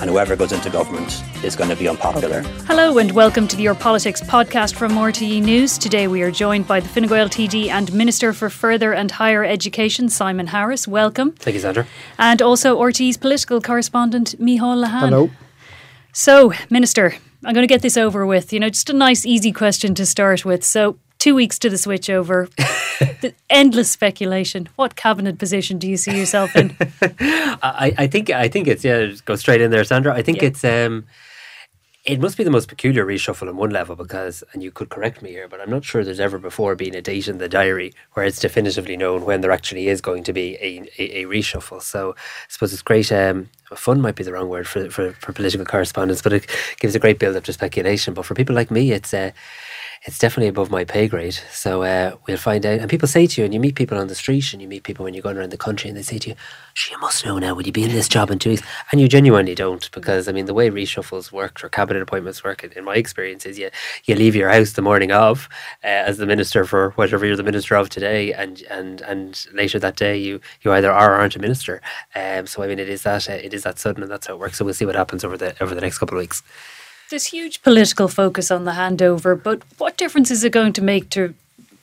and whoever goes into government is going to be unpopular. Okay. Hello, and welcome to the Your Politics podcast from RTE News. Today we are joined by the Fine Gael TD and Minister for Further and Higher Education, Simon Harris. Welcome. Thank you, Sandra. And also RTE's political correspondent, Micheál Lehane. Hello. So, Minister, I'm going to get this over with. You know, just a nice, easy question to start with. So, two weeks to the switchover, the endless speculation. What cabinet position do you see yourself in? I, I, think I think it's yeah. Go straight in there, Sandra. I think yeah. it's um, it must be the most peculiar reshuffle on one level because, and you could correct me here, but I'm not sure there's ever before been a date in the diary where it's definitively known when there actually is going to be a, a, a reshuffle. So I suppose it's great. Um, fun might be the wrong word for, for, for political correspondence, but it gives a great build up to speculation. But for people like me, it's uh, it's definitely above my pay grade. So uh, we'll find out. And people say to you, and you meet people on the street, and you meet people when you're going around the country, and they say to you, "She must know now. Would you be in this job in two weeks?" And you genuinely don't, because I mean, the way reshuffles work or cabinet appointments work, in, in my experience, is you you leave your house the morning of, uh, as the minister for whatever you're the minister of today, and and and later that day you you either are or aren't a minister. Um, so I mean, it is that uh, it is that sudden, and that's how it works. So we'll see what happens over the over the next couple of weeks. There's huge political focus on the handover, but what difference is it going to make to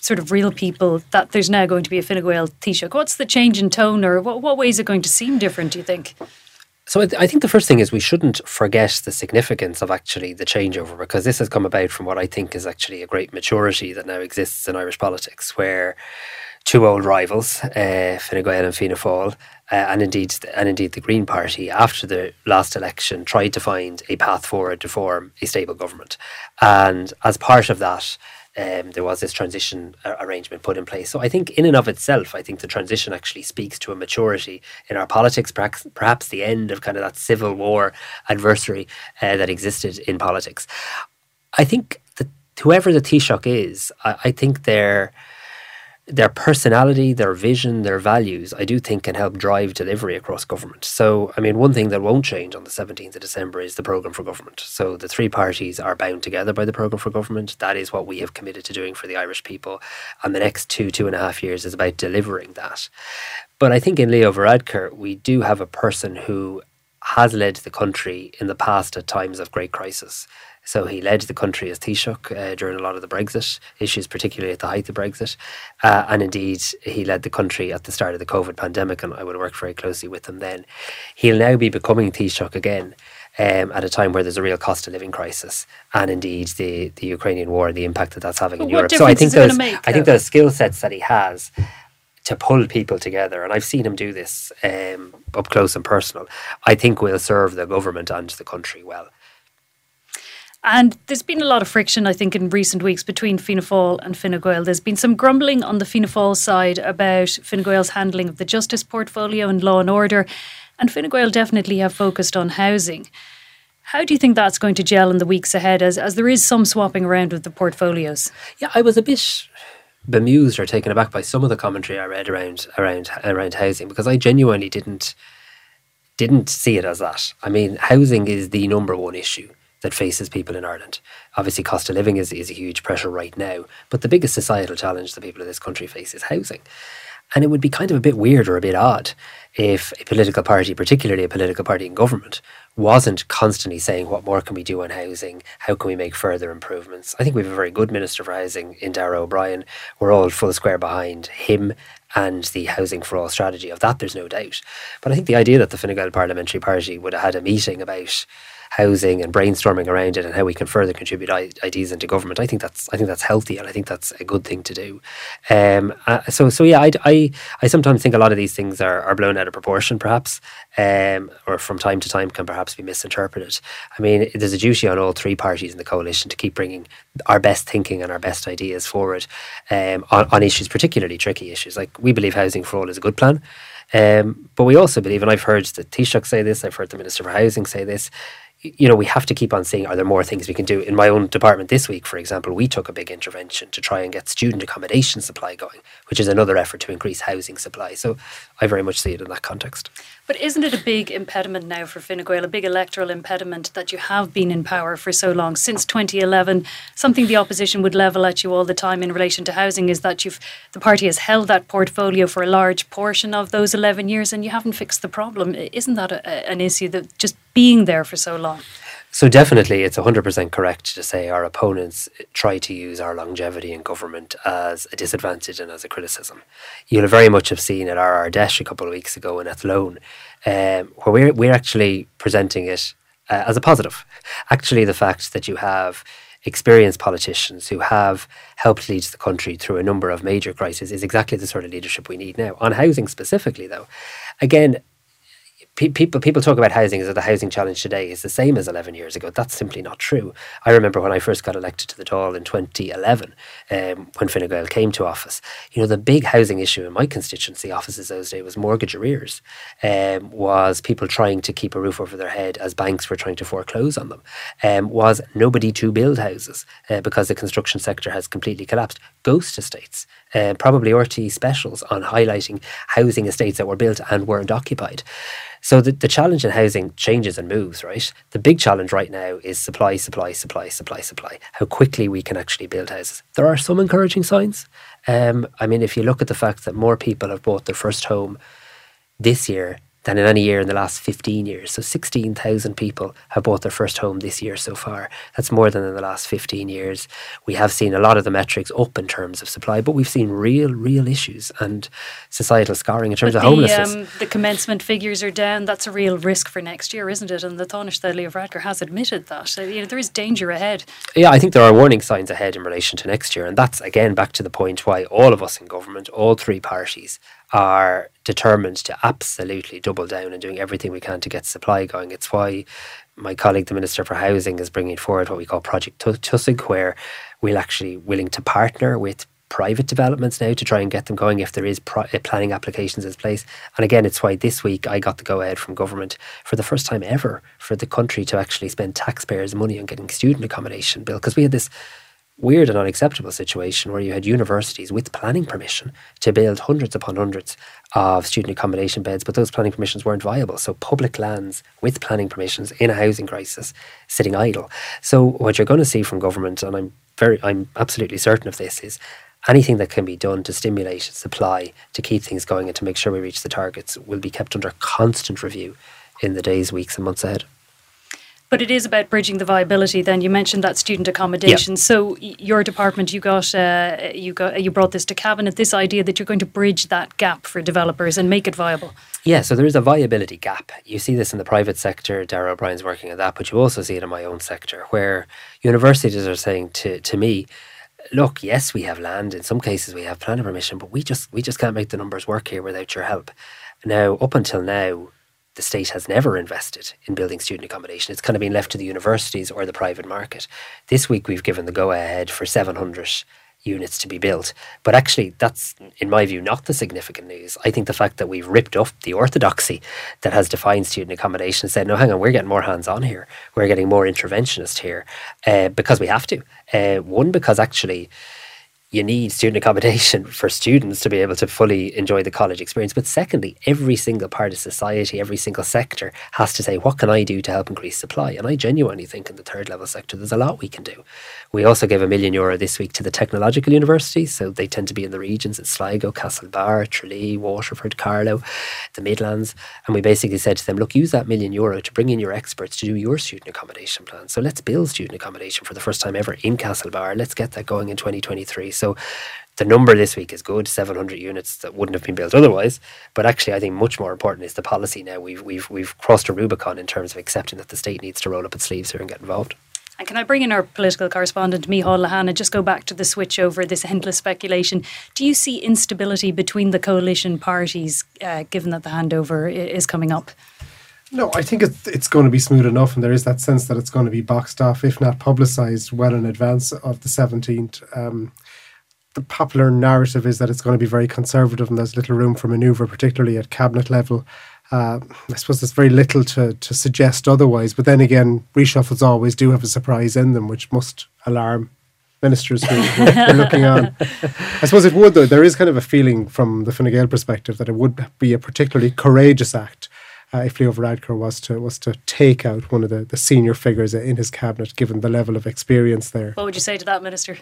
sort of real people that there's now going to be a Fine Gael Taoiseach? What's the change in tone, or what, what is it going to seem different, do you think? So I, th- I, think the first thing is we shouldn't forget the significance of actually the changeover because this has come about from what I think is actually a great maturity that now exists in Irish politics, where two old rivals, uh, Fine Gael and Fianna Fáil, uh, and indeed and indeed the Green Party, after the last election, tried to find a path forward to form a stable government, and as part of that. Um, there was this transition uh, arrangement put in place. So I think, in and of itself, I think the transition actually speaks to a maturity in our politics, perhaps, perhaps the end of kind of that civil war adversary uh, that existed in politics. I think that whoever the Taoiseach is, I, I think they're their personality, their vision, their values, I do think can help drive delivery across government. So, I mean, one thing that won't change on the 17th of December is the programme for government. So, the three parties are bound together by the programme for government. That is what we have committed to doing for the Irish people. And the next two, two and a half years is about delivering that. But I think in Leo Varadkar, we do have a person who has led the country in the past at times of great crisis. So he led the country as Taoiseach uh, during a lot of the Brexit issues, particularly at the height of Brexit. Uh, and indeed, he led the country at the start of the COVID pandemic, and I would have worked very closely with him then. He'll now be becoming Taoiseach again. Um, at a time where there's a real cost of living crisis, and indeed the, the Ukrainian war, and the impact that that's having in Europe. So I think those make, I think those skill sets that he has to pull people together, and I've seen him do this um, up close and personal. I think will serve the government and the country well. And there's been a lot of friction, I think, in recent weeks between Fianna Fáil and Fine Gael. There's been some grumbling on the Fianna Fáil side about Fine Gael's handling of the justice portfolio and law and order. And Fine Gael definitely have focused on housing. How do you think that's going to gel in the weeks ahead as, as there is some swapping around with the portfolios? Yeah, I was a bit bemused or taken aback by some of the commentary I read around around around housing because I genuinely didn't didn't see it as that. I mean, housing is the number one issue that faces people in Ireland. Obviously, cost of living is, is a huge pressure right now, but the biggest societal challenge that people in this country face is housing. And it would be kind of a bit weird or a bit odd if a political party, particularly a political party in government, wasn't constantly saying what more can we do on housing, how can we make further improvements. I think we have a very good Minister for Housing in Darragh O'Brien. We're all full square behind him and the Housing for All strategy. Of that, there's no doubt. But I think the idea that the Fine Gael Parliamentary Party would have had a meeting about housing and brainstorming around it and how we can further contribute ideas into government. I think that's I think that's healthy and I think that's a good thing to do. Um, uh, so so yeah, I, I, I sometimes think a lot of these things are, are blown out of proportion, perhaps, um, or from time to time can perhaps be misinterpreted. I mean, there's a duty on all three parties in the coalition to keep bringing our best thinking and our best ideas forward um, on, on issues, particularly tricky issues. Like we believe housing for all is a good plan. Um, but we also believe, and I've heard the Taoiseach say this, I've heard the Minister for Housing say this, you know, we have to keep on seeing are there more things we can do. In my own department this week, for example, we took a big intervention to try and get student accommodation supply going, which is another effort to increase housing supply. So I very much see it in that context. But isn't it a big impediment now for Fine Gael, a big electoral impediment that you have been in power for so long? Since 2011, something the opposition would level at you all the time in relation to housing is that you've the party has held that portfolio for a large portion of those 11 years and you haven't fixed the problem. Isn't that a, an issue that just being there for so long? So definitely, it's 100% correct to say our opponents try to use our longevity in government as a disadvantage and as a criticism. You'll very much have seen at our Ard Fheis a couple of weeks ago in Athlone, um, where we're, we're actually presenting it uh, as a positive. Actually, the fact that you have experienced politicians who have helped lead the country through a number of major crises is exactly the sort of leadership we need now. On housing specifically, though, again, people people talk about housing as the housing challenge today is the same as 11 years ago. That's simply not true. I remember when I first got elected to the Dáil in 2011, um, when Fine Gael came to office. You know, the big housing issue in my constituency offices those days was mortgage arrears, um, was people trying to keep a roof over their head as banks were trying to foreclose on them, um, was nobody to build houses uh, because the construction sector has completely collapsed. Ghost estates, uh, probably RTE specials on highlighting housing estates that were built and weren't occupied. So the, the challenge in housing changes and moves, right? The big challenge right now is supply, supply, supply, supply, supply. How quickly we can actually build houses. There are some encouraging signs. Um, I mean, if you look at the fact that more people have bought their first home this year than in any year in the last 15 years. So 16,000 people have bought their first home this year so far. That's more than in the last 15 years. We have seen a lot of the metrics up in terms of supply, but we've seen real, real issues and societal scarring in terms but of the, homelessness. Um, the commencement figures are down. That's a real risk for next year, isn't it? And the Taoiseach Leo Varadkar has admitted that. So, you know, there is danger ahead. Yeah, I think there are warning signs ahead in relation to next year. And that's, again, back to the point why all of us in government, all three parties, are determined to absolutely double down and doing everything we can to get supply going. It's why my colleague, the Minister for Housing, is bringing forward what we call Project Tosaigh, where we're actually willing to partner with private developments now to try and get them going if there is pro- uh, planning applications in place. And again, it's why this week I got the go ahead from government for the first time ever for the country to actually spend taxpayers' money on getting student accommodation built because we had this weird and unacceptable situation where you had universities with planning permission to build hundreds upon hundreds of student accommodation beds, but those planning permissions weren't viable. So public lands with planning permissions in a housing crisis sitting idle. So what you're going to see from government, and I'm very, I'm absolutely certain of this, is anything that can be done to stimulate supply, to keep things going, and to make sure we reach the targets will be kept under constant review in the days, weeks, and months ahead. But it is about bridging the viability. Then you mentioned that student accommodation. So your department, you got uh, you got you brought this to cabinet. This idea that you're going to bridge that gap for developers and make it viable. Yeah, so there is a viability gap. You see this in the private sector. Darragh O'Brien's working on that, but you also see it in my own sector, where universities are saying to to me, look, yes, we have land. In some cases, we have planning permission, but we just we just can't make the numbers work here without your help. Now, up until now, the state has never invested in building student accommodation. It's kind of been left to the universities or the private market. This week we've given the go ahead for 700 units to be built. But actually, that's, in my view, not the significant news. I think the fact that we've ripped up the orthodoxy that has defined student accommodation and said, no, hang on, we're getting more hands on here. We're getting more interventionist here uh, because we have to. Uh, one, because actually, you need student accommodation for students to be able to fully enjoy the college experience. But secondly, every single part of society, every single sector has to say, what can I do to help increase supply? And I genuinely think in the third level sector, there's a lot we can do. We also gave a million euro this week to the technological universities. So they tend to be in the regions at Sligo, Castlebar, Tralee, Waterford, Carlow, the Midlands. And we basically said to them, look, use that million euro to bring in your experts to do your student accommodation plan. So let's build student accommodation for the first time ever in Castlebar. Let's get that going in 2023. So the number this week is good, 700 units that wouldn't have been built otherwise. But actually, I think much more important is the policy now. We've, we've, we've crossed a Rubicon in terms of accepting that the state needs to roll up its sleeves here and get involved. And can I bring in our political correspondent, Micheál Lehane, and just go back to the switch over this endless speculation? Do you see instability between the coalition parties, uh, given that the handover is coming up? No, I think it's, it's going to be smooth enough, and there is that sense that it's going to be boxed off, if not publicised, well in advance of the 17th. Um, the popular narrative is that it's going to be very conservative and there's little room for manoeuvre, particularly at cabinet level. Uh, I suppose there's very little to, to suggest otherwise. But then again, reshuffles always do have a surprise in them, which must alarm ministers who are looking on. I suppose it would, though. There is kind of a feeling from the Fine Gael perspective that it would be a particularly courageous act uh, if Leo Varadkar was to was to take out one of the, the senior figures in his cabinet, given the level of experience there. What would you say to that, Minister?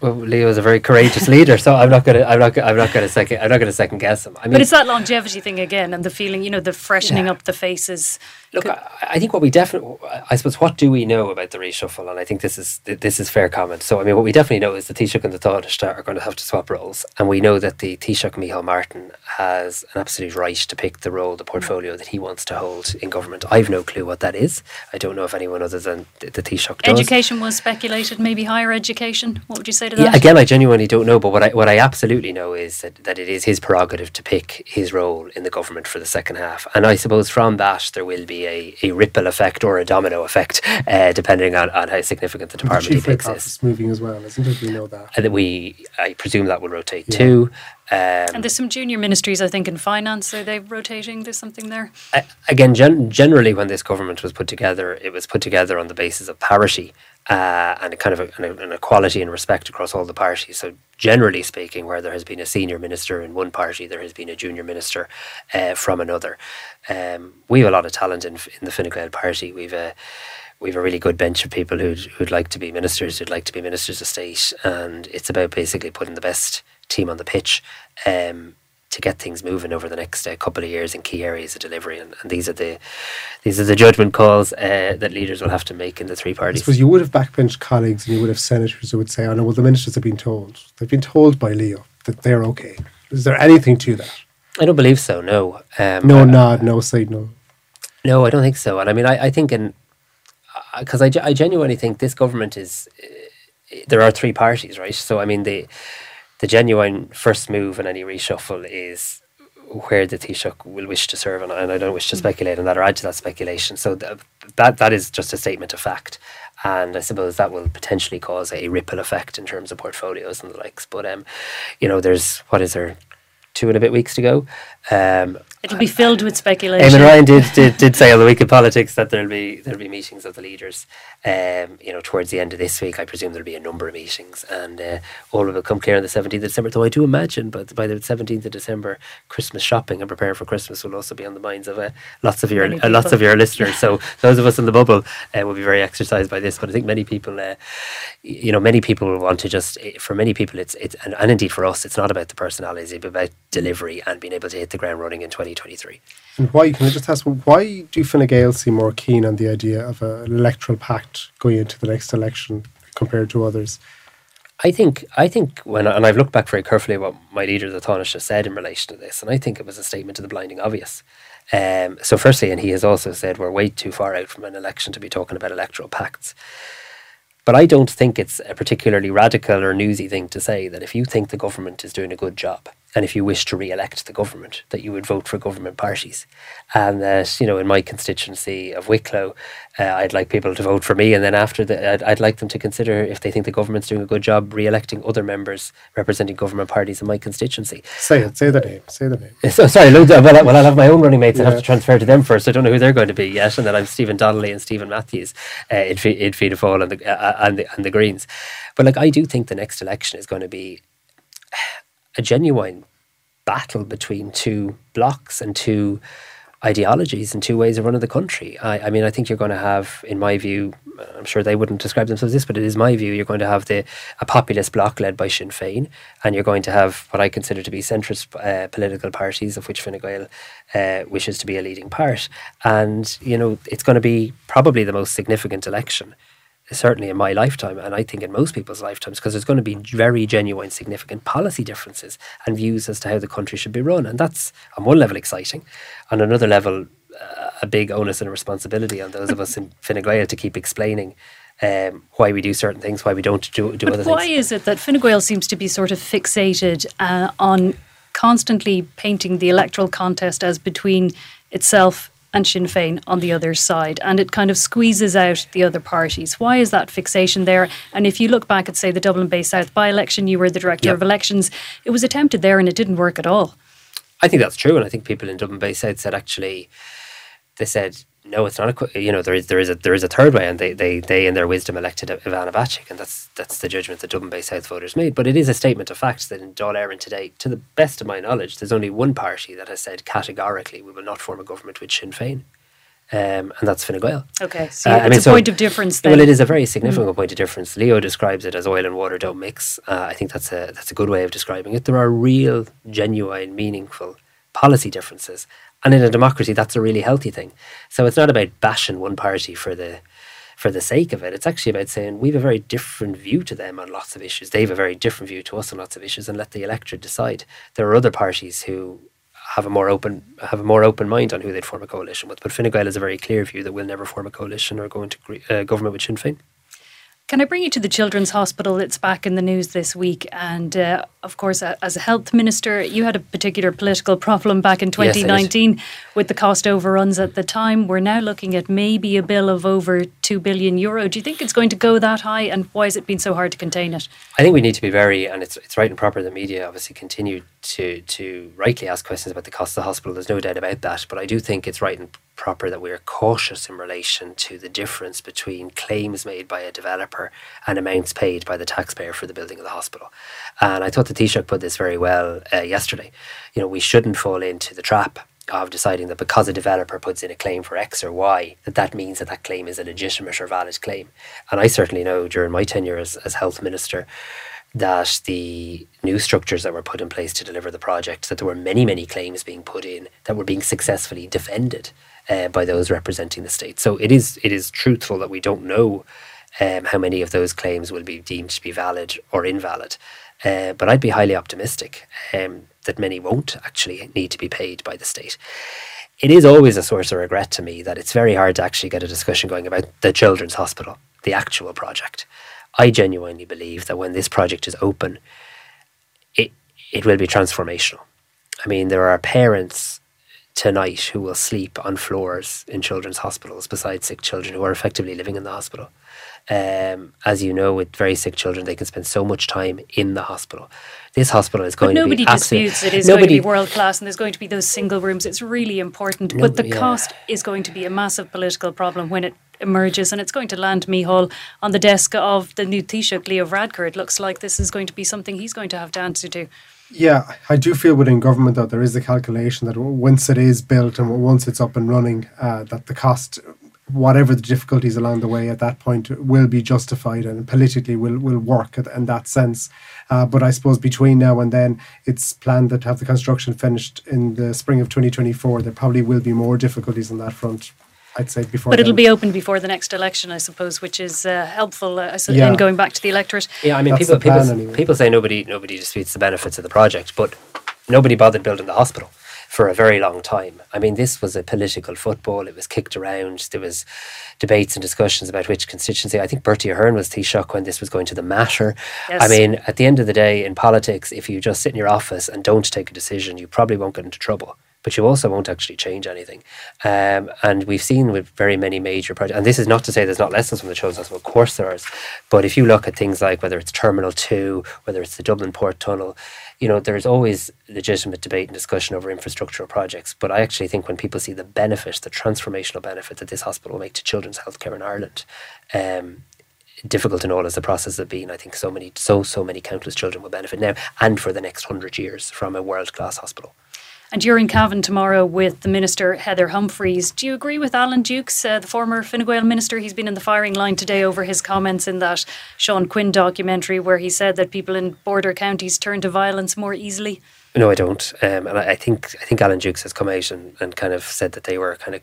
Well, Leo is a very courageous leader, so I'm not gonna, I'm not, I'm not gonna second, I'm not gonna second guess him. I mean, but it's that longevity thing again, and the feeling, you know, the freshening Yeah. up the faces. Look, Could- I, I think what we definitely, I suppose, what do we know about the reshuffle? And I think this is this is fair comment. So, I mean, what we definitely know is the Taoiseach and the Taoiseach are going to have to swap roles, and we know that the Taoiseach Michael Martin has an absolute right to pick the role, the mm. portfolio that he wants to hold in government. I've no clue what that is. I don't know if anyone other than the, the Taoiseach does. Education was speculated, maybe higher education. What would you say to that? Yeah, again, I genuinely don't know, but what I what I absolutely know is that, that it is his prerogative to pick his role in the government for the second half, and I suppose from that there will be a, a ripple effect or a domino effect, uh, depending on, on how significant the The department he chief whip picks is. office moving as well, isn't it? We know that. And that we, I presume that will rotate too. Um, and there's some junior ministries, I think, in finance. Are they rotating? There's something there. a- again, gen- generally, when this government was put together, it was put together on the basis of parity uh, and a kind of a, an, equality and respect across all the parties. So, generally speaking, where there has been a senior minister in one party, there has been a junior minister uh, from another. Um, we have a lot of talent in, in the Fine Gael party. We've a we've a really good bench of people who'd, who'd like to be ministers, who'd like to be ministers of state, and it's about basically putting the best team on the pitch. Um, to get things moving over the next uh, couple of years in key areas of delivery, and, and these are the these are the judgment calls uh, that leaders will have to make in the three parties. suppose you would have backbenched colleagues and you would have senators who would say, "Oh no, well the ministers have been told. They've been told by Leo that they're okay." Is there anything to that? I don't believe so. No, um, No nod, no signal. No, I don't think so. And I mean, I, I think in because I, I genuinely think this government is uh, there are three parties, right? So I mean the the genuine first move in any reshuffle is where the Taoiseach will wish to serve, and, and I don't wish to speculate on that or add to that speculation. So th- that that is just a statement of fact, and I suppose that will potentially cause a ripple effect in terms of portfolios and the likes. But um, you know, there's what is there two and a bit weeks to go. Um, It'll be filled with speculation. Eamon Ryan did, did did say on the week of politics that there'll be there'll be meetings of the leaders. Um, you know, towards the end of this week, I presume there'll be a number of meetings, and uh, all of it will come clear on the seventeenth of December. Though I do imagine, but by the seventeenth of December, Christmas shopping and preparing for Christmas will also be on the minds of uh, lots of your uh, lots of your listeners. So those of us in the bubble uh, will be very exercised by this. But I think many people, uh, you know, many people will want to just. eh, For many people, it's it's and, and indeed for us, it's not about the personalities, it's about delivery and being able to hit the ground running in twenty twenty three. And why? Can I just ask? Why do Fine Gael seem more keen on the idea of an electoral pact going into the next election compared to others? I think I think when and I've looked back very carefully at what my leader the Taoiseach said in relation to this, and I think it was a statement of the blinding obvious. Um, so, firstly, and he has also said we're way too far out from an election to be talking about electoral pacts. But I don't think it's a particularly radical or newsy thing to say that if you think the government is doing a good job and if you wish to re-elect the government, that you would vote for government parties, and that you know in my constituency of Wicklow, uh, I'd like people to vote for me, and then after that, I'd, I'd like them to consider if they think the government's doing a good job re-electing other members representing government parties in my constituency. Say it. Say the name. Say the name. So sorry, loads of, well, I- well, I'll have my own running mates. I have to transfer to them first. I don't know who they're going to be yet, and then I'm Stephen Donnelly and Steven Matthews uh, in, in Fianna Fáil and the, uh, and the and the Greens. But like, I do think the next election is going to be a genuine battle between two blocks and two ideologies and two ways of running the country. I, I mean, I think you're going to have, in my view, I'm sure they wouldn't describe themselves this, but it is my view. You're going to have the a populist bloc led by Sinn Féin, and you're going to have what I consider to be centrist uh, political parties, of which Fine Gael uh, wishes to be a leading part. And you know, it's going to be probably the most significant election certainly in my lifetime, and I think in most people's lifetimes, because there's going to be very genuine, significant policy differences and views as to how the country should be run. And that's, on one level, exciting. On another level, uh, a big onus and a responsibility on those of us in Fine Gael to keep explaining um, why we do certain things, why we don't do, do But other why things. Why is it that Fine Gael seems to be sort of fixated uh, on constantly painting the electoral contest as between itself and Sinn Féin on the other side, and it kind of squeezes out the other parties. Why is that fixation there? And if you look back at, say, the Dublin Bay South by election, you were the director Yep. of elections, it was attempted there and it didn't work at all. I think that's true, and I think people in Dublin Bay South said actually, they said no, it's not a you know there is there is a there is a third way, and they they they in their wisdom elected Ivana Bacik, and that's that's the judgment that Dublin Bay South voters made. But it is a statement of fact that in Dáil Éireann today, to the best of my knowledge, there's only one party that has said categorically we will not form a government with Sinn Féin, um, and that's Fine Gael. Okay, so Uh, I it's mean, a so- point of difference then. Well, it is a very significant point of difference. Leo describes it as oil and water don't mix. Uh, I think that's a that's a good way of describing it. There are real, genuine, meaningful policy differences, and in a democracy, that's a really healthy thing. So it's not about bashing one party for the for the sake of it. It's actually about saying we have a very different view to them on lots of issues. They have a very different view to us on lots of issues, and let the electorate decide. There are other parties who have a more open have a more open mind on who they'd form a coalition with. But Fine Gael has a very clear view that we'll never form a coalition or go into uh, government with Sinn Féin. Can I bring you to the Children's Hospital? It's back in the news this week. And uh, of course, uh, as a health minister, you had a particular political problem back in Yes, 2019 with the cost overruns at the time. We're now looking at maybe a bill of over 2 billion euro. Do you think it's going to go that high? And why has it been so hard to contain it? I think we need to be very, and it's it's right and proper. The media obviously continue to to rightly ask questions about the cost of the hospital. There's no doubt about that. But I do think it's right and proper that we are cautious in relation to the difference between claims made by a developer and amounts paid by the taxpayer for the building of the hospital. And I thought the Taoiseach put this very well uh, yesterday. You know, we shouldn't fall into the trap of deciding that because a developer puts in a claim for X or Y, that that means that that claim is a legitimate or valid claim. And I certainly know during my tenure as, as health minister that the new structures that were put in place to deliver the project, that there were many, many claims being put in that were being successfully defended uh, by those representing the state. So it is it is truthful that we don't know um, how many of those claims will be deemed to be valid or invalid. Uh, but I'd be highly optimistic um, that many won't actually need to be paid by the state. It is always a source of regret to me that it's very hard to actually get a discussion going about the children's hospital, the actual project. I genuinely believe that when this project is open, it it will be transformational. I mean, there are parents tonight who will sleep on floors in children's hospitals beside sick children who are effectively living in the hospital. Um, as you know, with very sick children, they can spend so much time in the hospital. This hospital is But going nobody to be absolute- disputes it is nobody, going to be world class and there's going to be those single rooms. It's really important. No, but the yeah. cost is going to be a massive political problem when it emerges and it's going to land Micheál on the desk of the new Taoiseach, Leo Varadkar. It looks like this is going to be something he's going to have to answer to. Yeah, I do feel within government that there is a calculation that once it is built and once it's up and running, uh, that the cost, whatever the difficulties along the way at that point, will be justified and politically will will work in that sense. Uh, but I suppose between now and then, it's planned to have the construction finished in the spring of 2024. There probably will be more difficulties on that front. I'd say before. But it'll then. be open before the next election, I suppose, which is uh, helpful uh, Yeah. in going back to the electorate. Yeah, I mean, That's people people, anyway. people say nobody nobody disputes the benefits of the project, but nobody bothered building the hospital for a very long time. I mean, this was a political football. It was kicked around. There was debates and discussions about which constituency. I think Bertie Ahern was Taoiseach when this was going to the matter. I mean, at the end of the day, in politics, if you just sit in your office and don't take a decision, you probably won't get into trouble. But you also won't actually change anything. Um, and we've seen with very many major projects, and this is not to say there's not lessons from the Children's Hospital, of course there is. But if you look at things like whether it's Terminal 2, whether it's the Dublin Port Tunnel, you know, there's always legitimate debate and discussion over infrastructural projects. But I actually think when people see the benefit, the transformational benefit that this hospital will make to children's healthcare in Ireland, um, difficult and all as the process has been, I think so many, so, so many countless children will benefit now and for the next hundred years from a world class hospital. And you're in Cavan tomorrow with the Minister Heather Humphreys. Do you agree with Alan Dukes, uh, the former Fine Gael minister? He's been in the firing line today over his comments in that Sean Quinn documentary where he said that people in border counties turn to violence more easily. No, I don't. Um, and I, think I think Alan Dukes has come out and, and kind of said that they were kind of.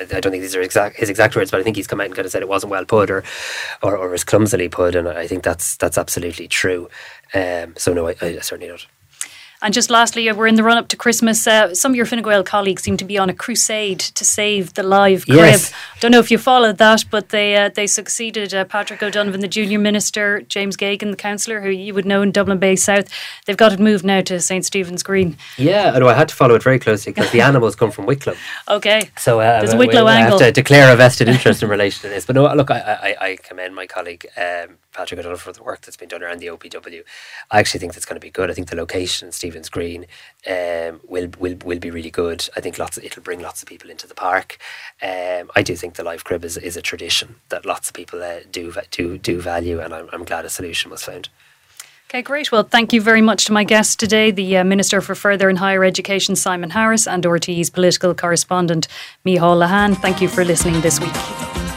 I don't think these are exact his exact words, but I think he's come out and kind of said it wasn't well put or, or, or was clumsily put, and I think that's that's absolutely true. Um, so no, I, I certainly don't. And just lastly, uh, we're in the run up to Christmas. Uh, some of your Fine Gael colleagues seem to be on a crusade to save the live crib. Yes. Don't know if you followed that, but they uh, they succeeded uh, Patrick O'Donovan, the junior minister, James Geoghegan, the councillor, who you would know in Dublin Bay South. They've got it moved now to St Stephen's Green. Yeah, I I had to follow it very closely because the animals come from Wicklow. Okay. So uh, There's a Wicklow we angle. have to declare a vested interest in relation to this. But no, look, I, I, I commend my colleague um, Patrick O'Donovan for the work that's been done around the OPW. I actually think that's going to be good. I think the location, Stephen's Green, um, will will will be really good. I think lots. Of, it'll bring lots of people into the park. Um, I do think the live crib is, is a tradition that lots of people uh, do do do value, and I'm, I'm glad a solution was found. Okay, great. Well, thank you very much to my guest today, the uh, Minister for Further and Higher Education, Simon Harris, and RTE's political correspondent, Mihal Lahan. Thank you for listening this week.